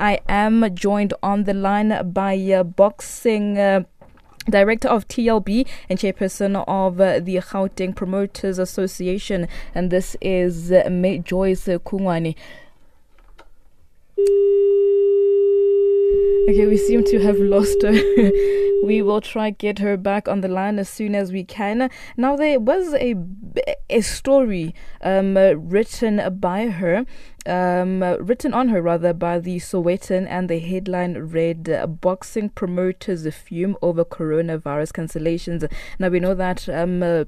I am joined on the line by uh, boxing. Uh, Director of TLB and chairperson of uh, the Gauteng Promoters Association, and this is uh, Joyce Kungwane. Okay, we seem to have lost her. we will try get her back on the line as soon as we can. Now there was a a story um, written by her, um, written on her rather by the Sowetan, and the headline read "Boxing promoters fume over coronavirus cancellations." Now we know that. Um,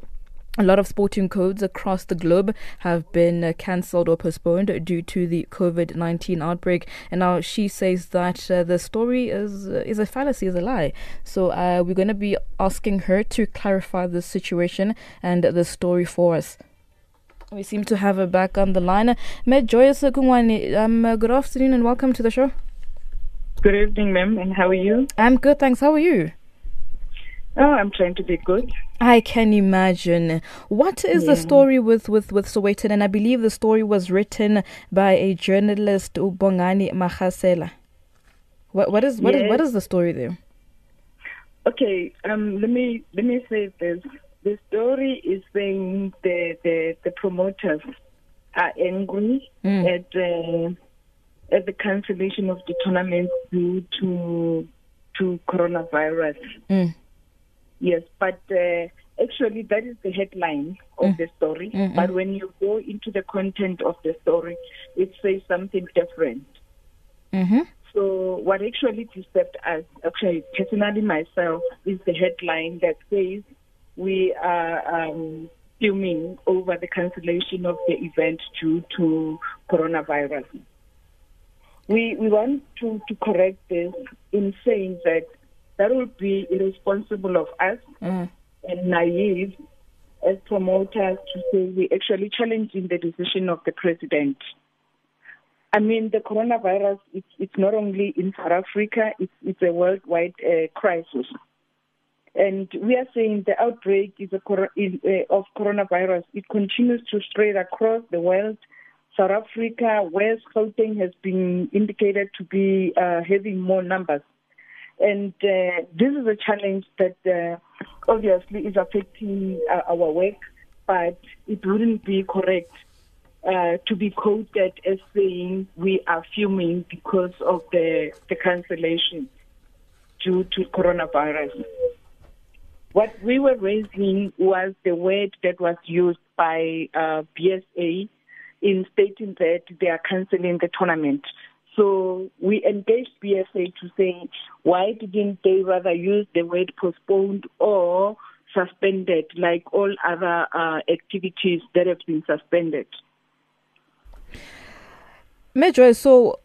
a lot of sporting codes across the globe have been uh, cancelled or postponed due to the COVID 19 outbreak. And now she says that uh, the story is, uh, is a fallacy, is a lie. So uh, we're going to be asking her to clarify the situation and the story for us. We seem to have her back on the line. Med Joyce Kungwane, um, uh, good afternoon and welcome to the show. Good evening, ma'am, and how are you? I'm good, thanks. How are you? Oh, I'm trying to be good. I can imagine. What is yeah. the story with, with, with Sowetan? And I believe the story was written by a journalist, Ubongani Magasela. What, what, is, what, yes. is, what is the story there? Okay, um, let me let me say this. The story is saying the the, the promoters are angry mm. at uh, at the cancellation of the tournament due to to coronavirus. Mm. Yes, but uh, actually that is the headline of mm. the story. Mm-hmm. But when you go into the content of the story, it says something different. Mm-hmm. So what actually disturbed us, actually personally myself, is the headline that says we are um, fuming over the cancellation of the event due to coronavirus. We we want to, to correct this in saying that that would be irresponsible of us mm. and naive as promoters to say we're actually challenging the decision of the president. I mean, the coronavirus, it's, it's not only in South Africa, it's, it's a worldwide uh, crisis. And we are saying the outbreak is a, is, uh, of coronavirus. It continues to spread across the world. South Africa, West Gauteng has been indicated to be uh, having more numbers and uh, this is a challenge that uh, obviously is affecting uh, our work, but it wouldn't be correct uh, to be quoted as saying we are fuming because of the, the cancellation due to coronavirus. What we were raising was the word that was used by uh, BSA in stating that they are cancelling the tournament. So we engaged BSA to say, why didn't they rather use the word postponed or suspended like all other uh, activities that have been suspended? Major, so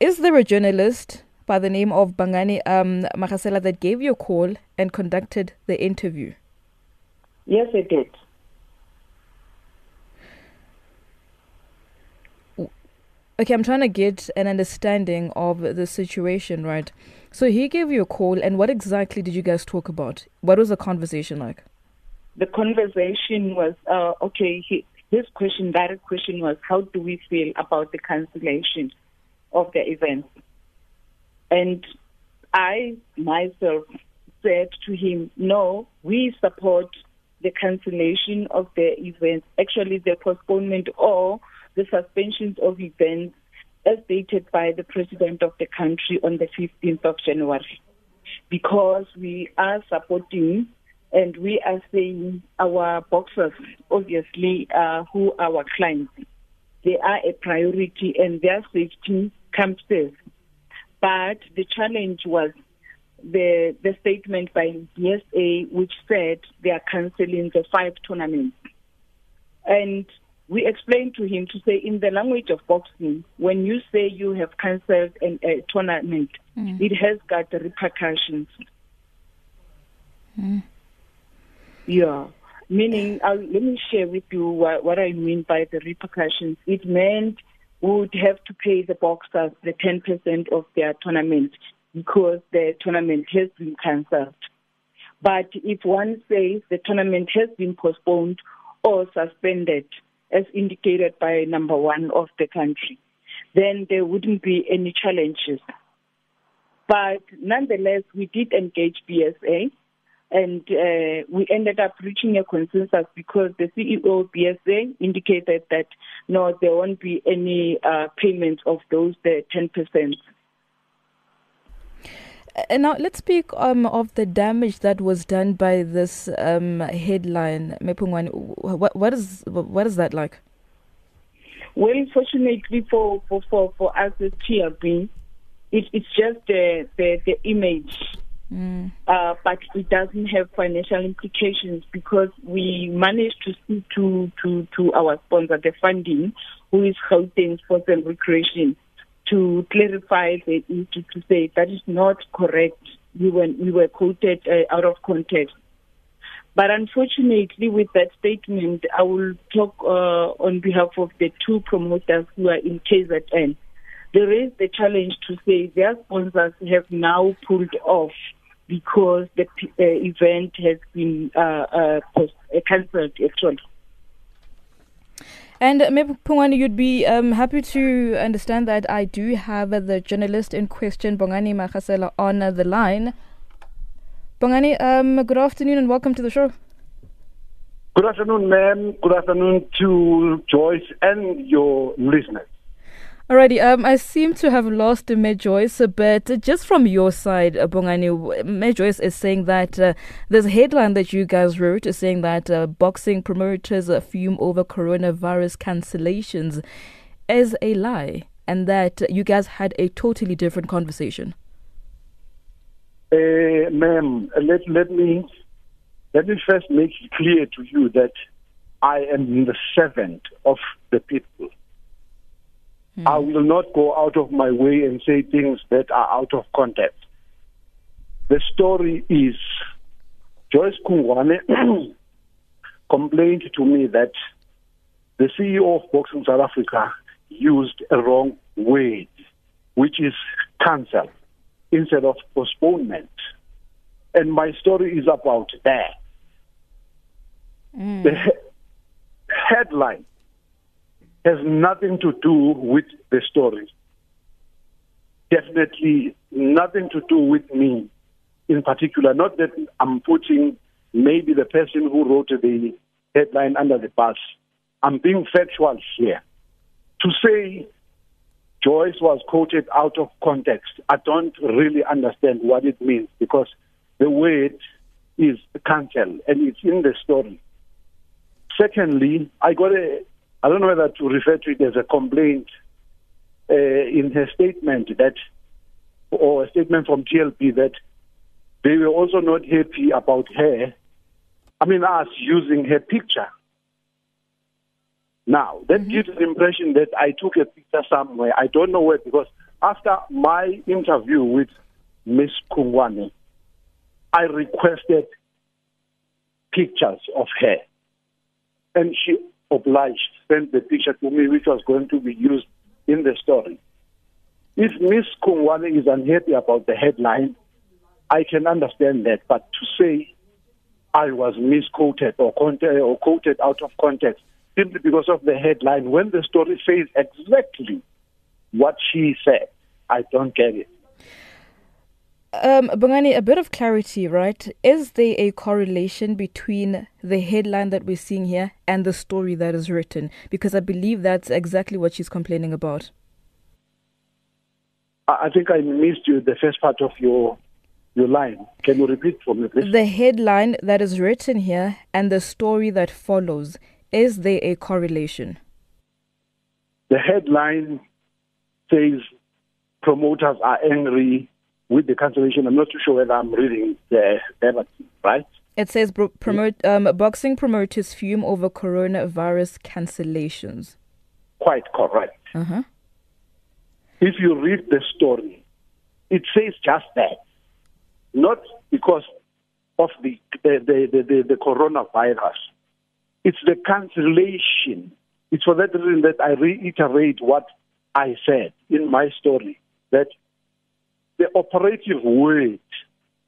is there a journalist by the name of Bongani um, Magasela that gave you a call and conducted the interview? Yes, I did. Okay, I'm trying to get an understanding of the situation, right? So he gave you a call, and what exactly did you guys talk about? What was the conversation like? The conversation was uh, okay. He, his question, direct question, was how do we feel about the cancellation of the event? And I myself said to him, no, we support the cancellation of the event, actually the postponement or the suspensions of events as stated by the president of the country on the 15th of January. Because we are supporting and we are saying our boxers, obviously, uh, who are our clients, they are a priority and their safety comes first. But the challenge was the the statement by BSA, which said they are cancelling the five tournaments. And we explained to him to say in the language of boxing, when you say you have cancelled a tournament, mm. it has got repercussions. Mm. Yeah. Meaning, I'll, let me share with you what, what I mean by the repercussions. It meant we would have to pay the boxers the 10% of their tournament because the tournament has been cancelled. But if one says the tournament has been postponed or suspended, as indicated by number one of the country, then there wouldn't be any challenges. But nonetheless, we did engage BSA and uh, we ended up reaching a consensus because the CEO of BSA indicated that no, there won't be any uh, payment of those the 10%. And now let's speak um, of the damage that was done by this um, headline, Me Kungwane. What, what is what is that like? Well, fortunately for for for, for us as TLB, it, it's just the the, the image, mm. uh, but it doesn't have financial implications because we managed to speak to to to our sponsor, the funding, who is Gauteng Sports and Recreation to clarify the issue to say that is not correct. We were, we were quoted uh, out of context. But unfortunately, with that statement, I will talk uh, on behalf of the two promoters who are in KZN. There is the challenge to say their sponsors have now pulled off because the uh, event has been uh, uh, uh, cancelled, actually. And maybe Pungani, you'd be um, happy to understand that I do have uh, the journalist in question, Bongani Magasela, on uh, the line. Bongani, um, good afternoon and welcome to the show. Good afternoon, ma'am. Good afternoon to Joyce and your listeners. Alrighty, um, I seem to have lost May Joyce, but just from your side, uh, Bongani, May Joyce is saying that uh, there's a headline that you guys wrote is saying that uh, boxing promoters fume over coronavirus cancellations is a lie, and that you guys had a totally different conversation. Uh, ma'am, let let me let me first make it clear to you that I am the servant of the people. Mm. I will not go out of my way and say things that are out of context. The story is Joyce Kungwane complained to me that the CEO of Boxing South Africa used a wrong word, which is cancel instead of postponement. And my story is about that. Mm. The he- headline has nothing to do with the story. Definitely nothing to do with me in particular. Not that I'm putting maybe the person who wrote the headline under the bus. I'm being factual here. To say Joyce was quoted out of context, I don't really understand what it means because the word is cancel and it's in the story. Secondly, I got a I don't know whether to refer to it as a complaint uh, in her statement that, or a statement from TLB that they were also not happy about her. I mean, us using her picture. Now, that mm-hmm. gives the impression that I took a picture somewhere. I don't know where because after my interview with Miss Kungwane, I requested pictures of her. And she obliged sent the picture to me, which was going to be used in the story. If Miss Kungwane is unhappy about the headline, I can understand that. But to say I was misquoted or, or quoted out of context simply because of the headline, when the story says exactly what she said, I don't get it. Um, Bongani, a bit of clarity, right? Is there a correlation between the headline that we're seeing here and the story that is written? Because I believe that's exactly what she's complaining about. I think I missed you the first part of your your line. Can you repeat for me, please? The headline that is written here and the story that follows. Is there a correlation? The headline says promoters are angry with the cancellation. I'm not too sure whether I'm reading the verbatim, right? It says promote um, boxing promoters fume over coronavirus cancellations. Quite correct. Uh-huh. If you read the story, it says just that. Not because of the the, the, the, the coronavirus. It's the cancellation. It's for that reason that I reiterate what I said in my story that the operative word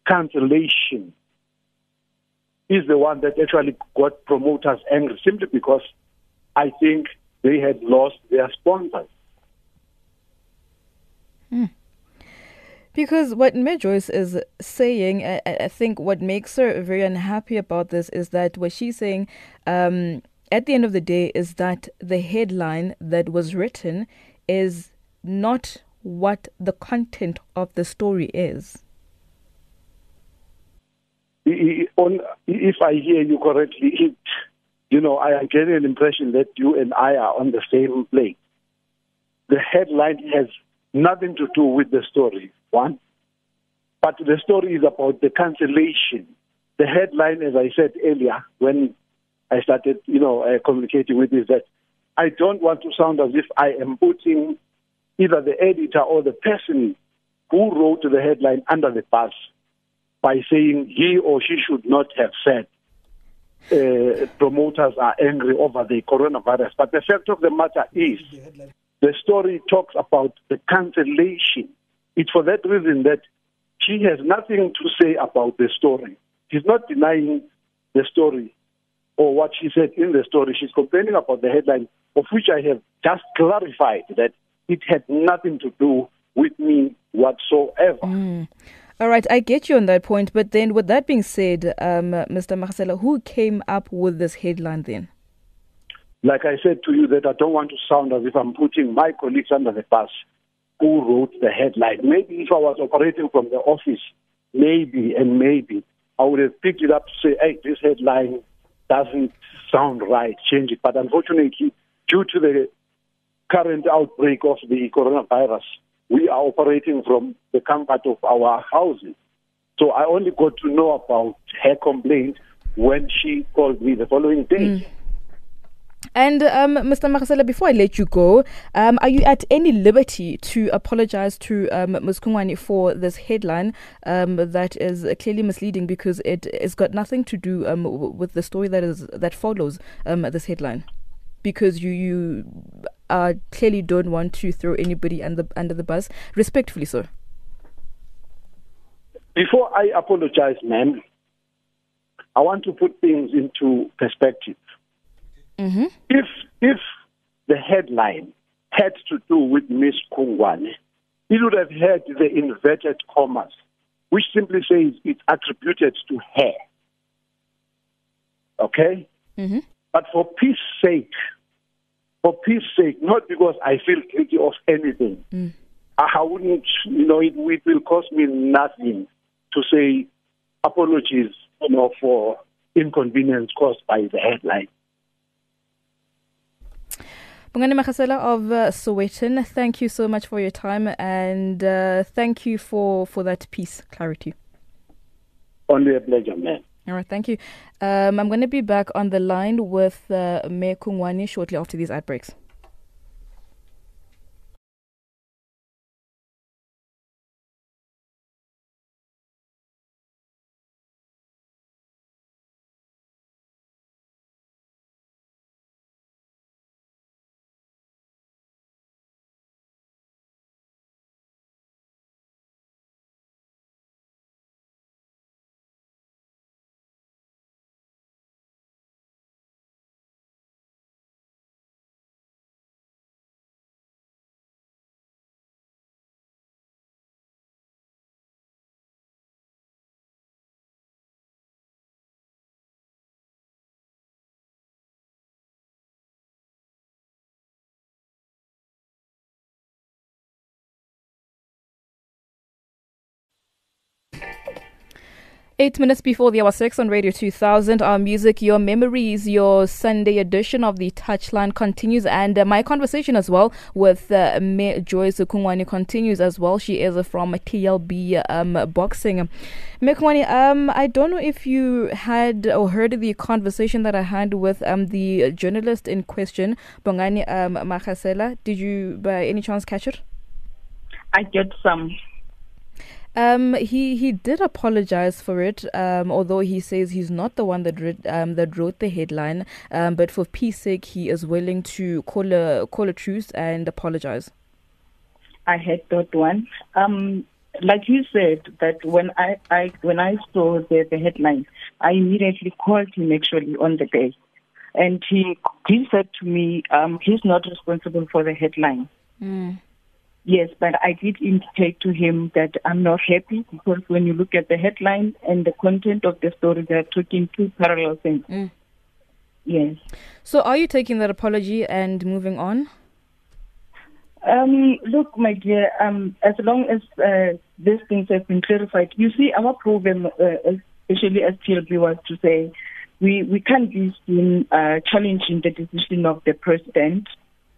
cancellation is the one that actually got promoters angry simply because I think they had lost their sponsors. Mm. Because what May Joyce is saying, I, I, think what makes her very unhappy about this is that what she's saying um, at the end of the day is that the headline that was written is not what the content of the story is. If I hear you correctly, it, you know, I get an impression that you and I are on the same plane. The headline has nothing to do with the story, one. But the story is about the cancellation. The headline, as I said earlier, when I started, you know, uh, communicating with you, is that I don't want to sound as if I am putting either the editor or the person who wrote the headline under the bus by saying he or she should not have said uh, promoters are angry over the coronavirus. But the fact of the matter is, the story talks about the cancellation. It's for that reason that she has nothing to say about the story. She's not denying the story or what she said in the story. She's complaining about the headline, of which I have just clarified that it had nothing to do with me whatsoever. Mm. All right, I get you on that point, but then with that being said, um, Mr. Marcelo, who came up with this headline then? Like I said to you, that I don't want to sound as if I'm putting my colleagues under the bus who wrote the headline. Maybe if I was operating from the office, maybe and maybe I would have picked it up to say, hey, this headline doesn't sound right, change it. But unfortunately, due to the current outbreak of the coronavirus, we are operating from the comfort of our houses. So I only got to know about her complaint when she called me the following day. Mm. And um, Mr. Marcela, before I let you go, um, are you at any liberty to apologize to um, Ms. Kungwane for this headline um, that is clearly misleading because it has got nothing to do um, with the story that is that follows um, this headline? Because you you uh, clearly don't want to throw anybody under under the bus, respectfully, sir. Before I apologize, ma'am, I want to put things into perspective. Mm-hmm. If if the headline had to do with Miss Kungwane, it would have had the inverted commas, which simply says it's attributed to her. Okay? Mm-hmm. But for peace sake, for peace sake, not because I feel guilty of anything, mm. I wouldn't, you know, it, it will cost me nothing to say apologies, you know, for inconvenience caused by the headline. Bongani Magasela of uh, Sowetan, thank you so much for your time and uh, thank you for, for that piece, clarity. Only a pleasure, man. All right, thank you. Um, I'm going to be back on the line with uh, Mayor Kungwane shortly after these ad breaks. 8 minutes before the hour 6 on Radio 2000, our music, your memories, your Sunday edition of the Touchline continues. And uh, my conversation as well with uh, Me Joyce Kungwane continues as well. She is from TLB um, Boxing. Me Kungwane, um, I don't know if you had or heard the conversation that I had with um, the journalist in question, Bongani um, Magasela. Did you by any chance catch it? I get some. Um, he he did apologize for it. Um, although he says he's not the one that read, um that wrote the headline. Um, but for peace sake, he is willing to call a call a truce and apologize. I had that one. Um, like you said, that when I, I when I saw the, the headline, I immediately called him actually on the day, and he he said to me, um, he's not responsible for the headline. Mm. Yes, but I did indicate to him that I'm not happy because when you look at the headline and the content of the story, they're talking two parallel things. Mm. Yes. So, are you taking that apology and moving on? Um, look, my dear, um, as long as uh, these things have been clarified, you see, our problem, uh, especially as TLB, was to say we, we can't be seen uh, challenging the decision of the president,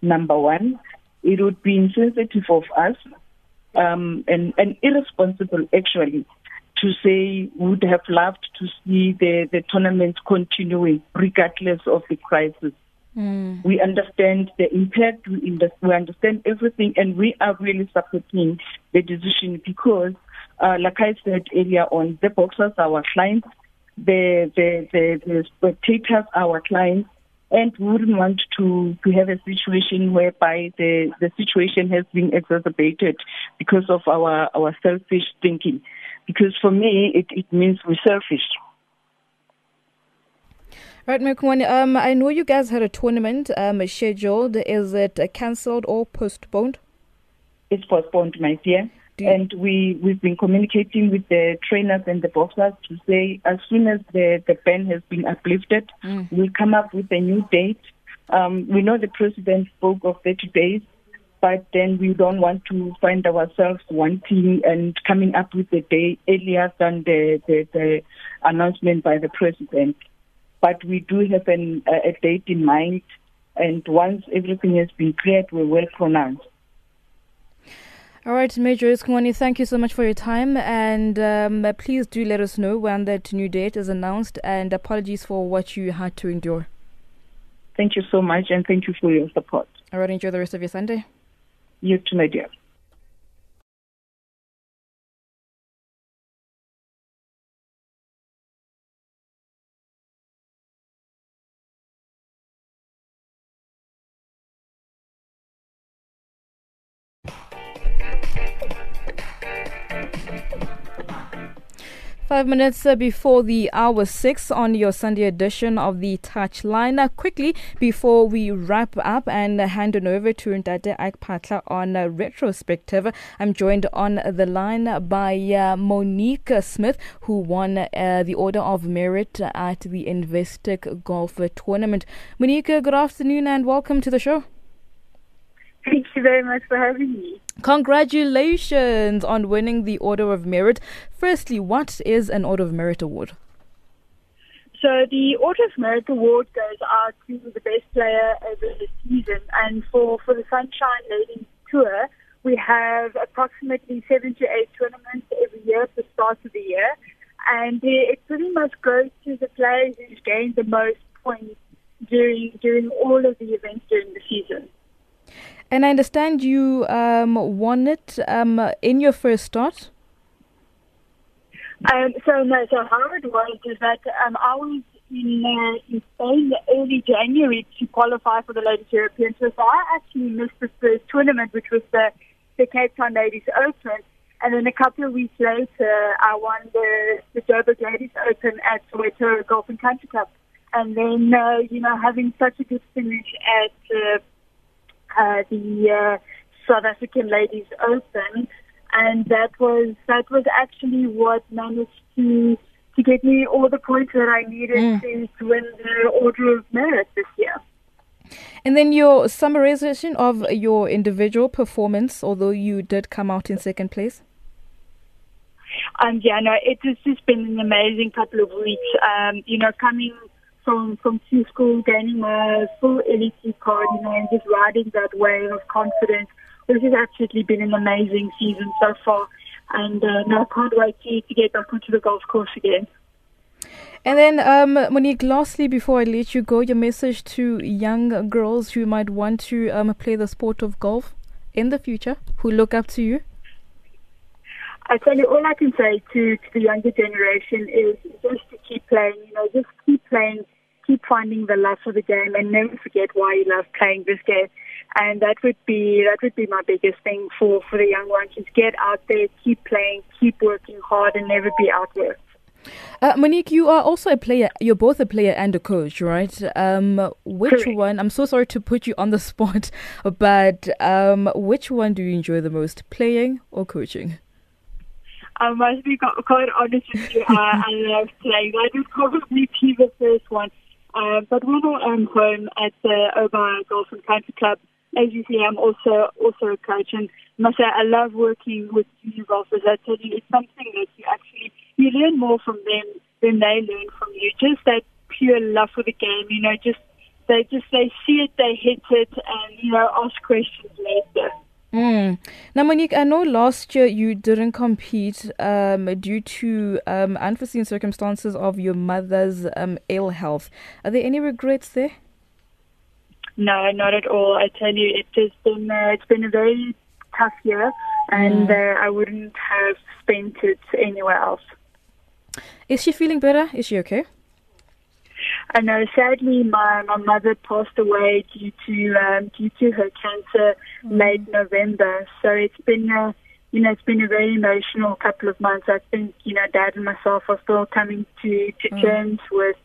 number one. It would be insensitive of us um, and, and irresponsible, actually, to say we would have loved to see the, the tournament continuing regardless of the crisis. Mm. We understand the impact, we, we understand everything, and we are really supporting the decision because, uh, like I said earlier on, the boxers are our clients, the, the, the, the spectators are our clients, and we wouldn't want to, to have a situation whereby the, the situation has been exacerbated because of our, our selfish thinking. Because for me, it, it means we're selfish. Right, Mekwani, um, I know you guys had a tournament um, scheduled. Is it cancelled or postponed? It's postponed, my dear. And we, we've been communicating with the trainers and the boxers to say as soon as the, the ban has been uplifted, mm. we'll come up with a new date. Um, we know the president spoke of 30 days, but then we don't want to find ourselves wanting and coming up with a day earlier than the, the, the announcement by the president. But we do have an, a date in mind, and once everything has been cleared, we will pronounce. All right, Major Iskwani, thank you so much for your time. And um, please do let us know when that new date is announced. And apologies for what you had to endure. Thank you so much, and thank you for your support. All right, enjoy the rest of your Sunday. You too, my dear. Five minutes uh, before the hour six on your Sunday edition of the Touchline. Uh, quickly, before we wrap up and hand it over to Ndate Ike Patla on uh, retrospective, I'm joined on the line by uh, Monique Smith, who won uh, the Order of Merit at the Investec Golf Tournament. Monique, good afternoon and welcome to the show. Thank you very much for having me. Congratulations on winning the Order of Merit. Firstly, what is an Order of Merit award? So the Order of Merit award goes out to the best player over the season, and for for the Sunshine Ladies Tour, we have approximately seven to eight tournaments every year at the start of the year, and it pretty much goes to the players who gained the most points during during all of the events during the season. And I understand you um, won it um, in your first start. Um, so no, so how it was is that um, I was in, uh, in Spain early January to qualify for the Ladies European Tour. So I actually missed the first tournament, which was the, the Cape Town Ladies Open. And then a couple of weeks later, I won the, the Joburg Ladies Open at Soweto Golf and Country Club. And then, uh, you know, having such a good finish at uh, uh, the uh, South African Ladies Open, and that was that was actually what managed to to get me all the points that I needed mm. to, to win the Order of Merit this year. And then your summarization of your individual performance, although you did come out in second place. Um, yeah, no, it has just been an amazing couple of weeks. Um, you know, coming from from Q school, gaining my full LET card, you know, and just riding that wave of confidence. This has absolutely been an amazing season so far, and uh, now I can't wait to, to get back onto the golf course again. And then, um, Monique, lastly, before I let you go, your message to young girls who might want to um, play the sport of golf in the future, who look up to you? I tell you, all I can say to, to the younger generation is just to keep playing, you know, just keep playing, keep finding the love for the game and never forget why you love playing this game. And that would be that would be my biggest thing for, for the young ones is get out there, keep playing, keep working hard and never be outworked. Uh, Monique, you are also a player. You're both a player and a coach, right? Um, which Correct. one? I'm so sorry to put you on the spot, but um, which one do you enjoy the most, playing or coaching? I must be quite honest with you. I, I love playing. I would probably be the first one. Uh, but when I am home at the Oba Golf and Country Club, as you see, I'm also also a coach, and I must say I love working with junior golfers. I tell you, it's something that you actually you learn more from them than they learn from you. Just that pure love for the game, you know. Just they just they see it, they hit it, and you know ask questions later. Mm. Now, Monique, I know last year you didn't compete um, due to um, unforeseen circumstances of your mother's um, ill health. Are there any regrets there? No, not at all. I tell you, it has been uh, it's been a very tough year, and uh, I wouldn't have spent it anywhere else. Is she feeling better? Is she okay? I know. Uh, sadly, my my mother passed away due to um, due to her cancer mm. late November. So it's been a you know it's been a very emotional couple of months. I think you know Dad and myself are still coming to to mm. terms with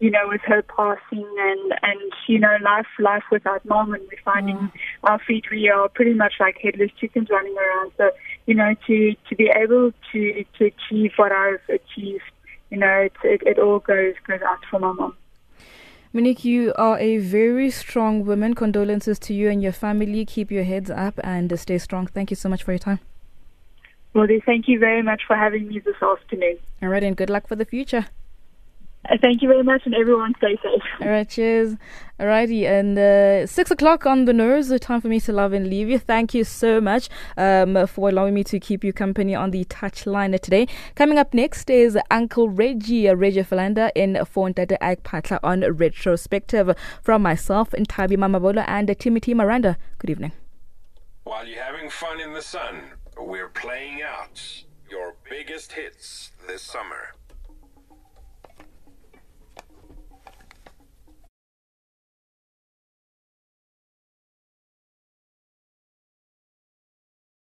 you know with her passing and and you know life life without mom and we're finding mm. our feet. We are pretty much like headless chickens running around. So you know to to be able to to achieve what I've achieved. You know, it, it, it all goes goes out for my mom. Monique, you are a very strong woman. Condolences to you and your family. Keep your heads up and stay strong. Thank you so much for your time. Well, thank you very much for having me this afternoon. All right, and good luck for the future. Uh, Thank you very much, and everyone stay safe. All right, cheers. Alrighty, and uh, six o'clock on the nose. The time for me to love and leave you. Thank you so much um, for allowing me to keep you company on the touchline today. Coming up next is Uncle Reggie, uh, Reggie Philander in Fontate Ag Patla on retrospective from myself, Ntabi Mamabolo, and Timothy Miranda. Good evening. While you're having fun in the sun, we're playing out your biggest hits this summer.